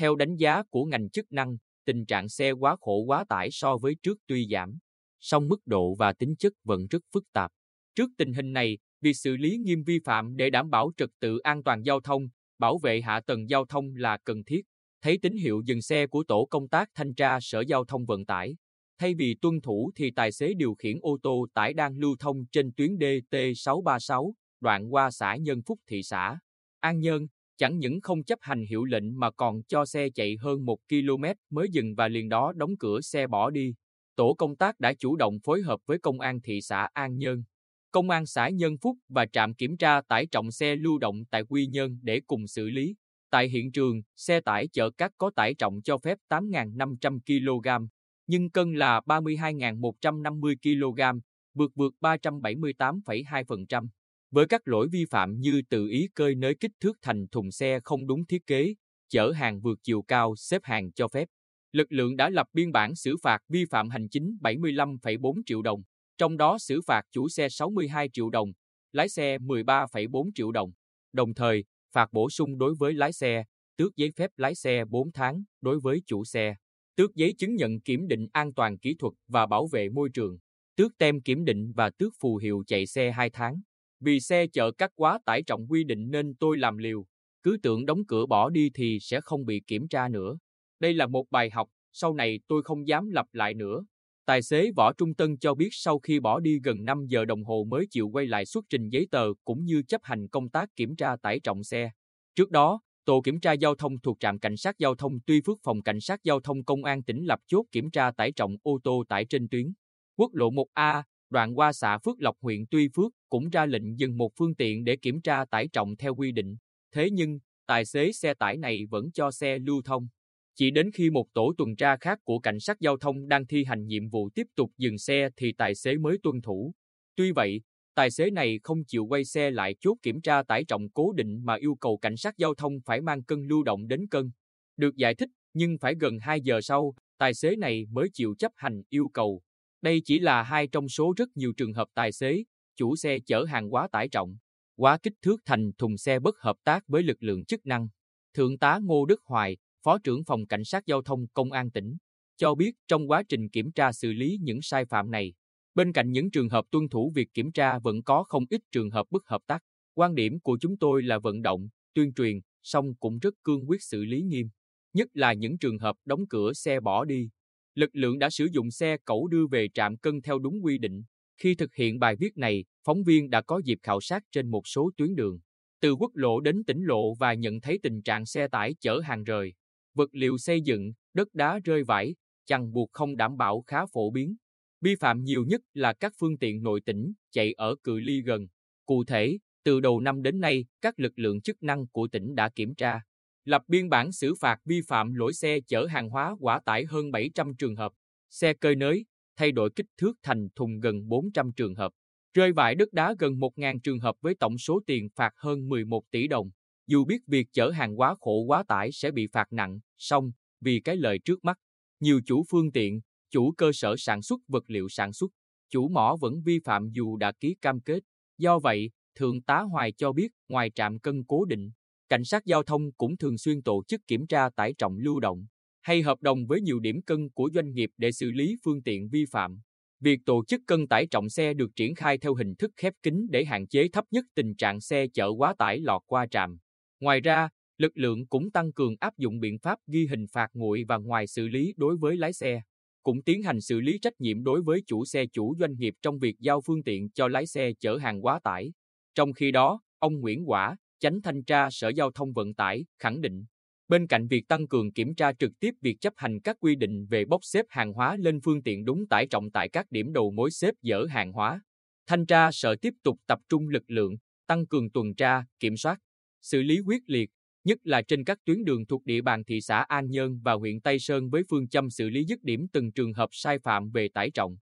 Theo đánh giá của ngành chức năng, tình trạng xe quá khổ quá tải so với trước tuy giảm, song mức độ và tính chất vẫn rất phức tạp. Trước tình hình này, việc xử lý nghiêm vi phạm để đảm bảo trật tự an toàn giao thông, bảo vệ hạ tầng giao thông là cần thiết. Thấy tín hiệu dừng xe của tổ công tác thanh tra Sở Giao thông Vận tải, thay vì tuân thủ thì tài xế điều khiển ô tô tải đang lưu thông trên tuyến DT636, đoạn qua xã Nhân Phúc thị xã An Nhơn, chẳng những không chấp hành hiệu lệnh mà còn cho xe chạy hơn 1 km mới dừng và liền đó đóng cửa xe bỏ đi. Tổ công tác đã chủ động phối hợp với công an thị xã An Nhơn, công an xã Nhân Phúc và trạm kiểm tra tải trọng xe lưu động tại Quy Nhơn để cùng xử lý. Tại hiện trường, xe tải chở cát có tải trọng cho phép 8.500 kg, nhưng cân là 32.150 kg, vượt vượt 378,2%. Với các lỗi vi phạm như tự ý cơi nới kích thước thành thùng xe không đúng thiết kế, chở hàng vượt chiều cao xếp hàng cho phép, lực lượng đã lập biên bản xử phạt vi phạm hành chính 75,4 triệu đồng, trong đó xử phạt chủ xe 62 triệu đồng, lái xe 13,4 triệu đồng. Đồng thời, phạt bổ sung đối với lái xe, tước giấy phép lái xe 4 tháng đối với chủ xe, tước giấy chứng nhận kiểm định an toàn kỹ thuật và bảo vệ môi trường, tước tem kiểm định và tước phù hiệu chạy xe 2 tháng. Vì xe chở cát quá tải trọng quy định nên tôi làm liều, cứ tưởng đóng cửa bỏ đi thì sẽ không bị kiểm tra nữa. Đây là một bài học, sau này tôi không dám lặp lại nữa. Tài xế Võ Trung Tân cho biết sau khi bỏ đi gần 5 giờ đồng hồ mới chịu quay lại xuất trình giấy tờ cũng như chấp hành công tác kiểm tra tải trọng xe. Trước đó, tổ kiểm tra giao thông thuộc trạm cảnh sát giao thông Tuy Phước phòng cảnh sát giao thông công an tỉnh lập chốt kiểm tra tải trọng ô tô tải trên tuyến quốc lộ 1A, đoạn qua xã Phước Lộc huyện Tuy Phước cũng ra lệnh dừng một phương tiện để kiểm tra tải trọng theo quy định. Thế nhưng, tài xế xe tải này vẫn cho xe lưu thông. Chỉ đến khi một tổ tuần tra khác của cảnh sát giao thông đang thi hành nhiệm vụ tiếp tục dừng xe thì tài xế mới tuân thủ. Tuy vậy, tài xế này không chịu quay xe lại chốt kiểm tra tải trọng cố định mà yêu cầu cảnh sát giao thông phải mang cân lưu động đến cân. Được giải thích, nhưng phải gần 2 giờ sau, tài xế này mới chịu chấp hành yêu cầu. Đây chỉ là hai trong số rất nhiều trường hợp tài xế, chủ xe chở hàng quá tải trọng, quá kích thước thành thùng xe bất hợp tác với lực lượng chức năng. Thượng tá Ngô Đức Hoài, Phó trưởng phòng Cảnh sát Giao thông Công an tỉnh, cho biết trong quá trình kiểm tra xử lý những sai phạm này, bên cạnh những trường hợp tuân thủ việc kiểm tra vẫn có không ít trường hợp bất hợp tác. Quan điểm của chúng tôi là vận động, tuyên truyền, song cũng rất cương quyết xử lý nghiêm, nhất là những trường hợp đóng cửa xe bỏ đi. Lực lượng đã sử dụng xe cẩu đưa về trạm cân theo đúng quy định. Khi thực hiện bài viết này, phóng viên đã có dịp khảo sát trên một số tuyến đường, từ quốc lộ đến tỉnh lộ và nhận thấy tình trạng xe tải chở hàng rời, vật liệu xây dựng, đất đá rơi vãi, chằng buộc không đảm bảo khá phổ biến. Vi phạm nhiều nhất là các phương tiện nội tỉnh chạy ở cự ly gần. Cụ thể, từ đầu năm đến nay, các lực lượng chức năng của tỉnh đã kiểm tra, lập biên bản xử phạt vi phạm lỗi xe chở hàng hóa quá tải hơn 700 trường hợp, xe cơi nới, thay đổi kích thước thành thùng gần 400 trường hợp, rơi vãi đất đá gần 1.000 trường hợp với tổng số tiền phạt hơn 11 tỷ đồng. Dù biết việc chở hàng quá khổ quá tải sẽ bị phạt nặng, song, vì cái lợi trước mắt, nhiều chủ phương tiện, chủ cơ sở sản xuất vật liệu sản xuất, chủ mỏ vẫn vi phạm dù đã ký cam kết. Do vậy, Thượng tá Hoài cho biết, ngoài trạm cân cố định, cảnh sát giao thông cũng thường xuyên tổ chức kiểm tra tải trọng lưu động hay hợp đồng với nhiều điểm cân của doanh nghiệp để xử lý phương tiện vi phạm. Việc tổ chức cân tải trọng xe được triển khai theo hình thức khép kín để hạn chế thấp nhất tình trạng xe chở quá tải lọt qua trạm. Ngoài ra, lực lượng cũng tăng cường áp dụng biện pháp ghi hình phạt nguội và ngoài xử lý đối với lái xe, cũng tiến hành xử lý trách nhiệm đối với chủ xe chủ doanh nghiệp trong việc giao phương tiện cho lái xe chở hàng quá tải. Trong khi đó, ông Nguyễn Quả, chánh thanh tra Sở Giao thông Vận tải, khẳng định, bên cạnh việc tăng cường kiểm tra trực tiếp việc chấp hành các quy định về bốc xếp hàng hóa lên phương tiện đúng tải trọng tại các điểm đầu mối xếp dỡ hàng hóa, thanh tra Sở tiếp tục tập trung lực lượng, tăng cường tuần tra, kiểm soát, xử lý quyết liệt, nhất là trên các tuyến đường thuộc địa bàn thị xã An Nhơn và huyện Tây Sơn với phương châm xử lý dứt điểm từng trường hợp sai phạm về tải trọng.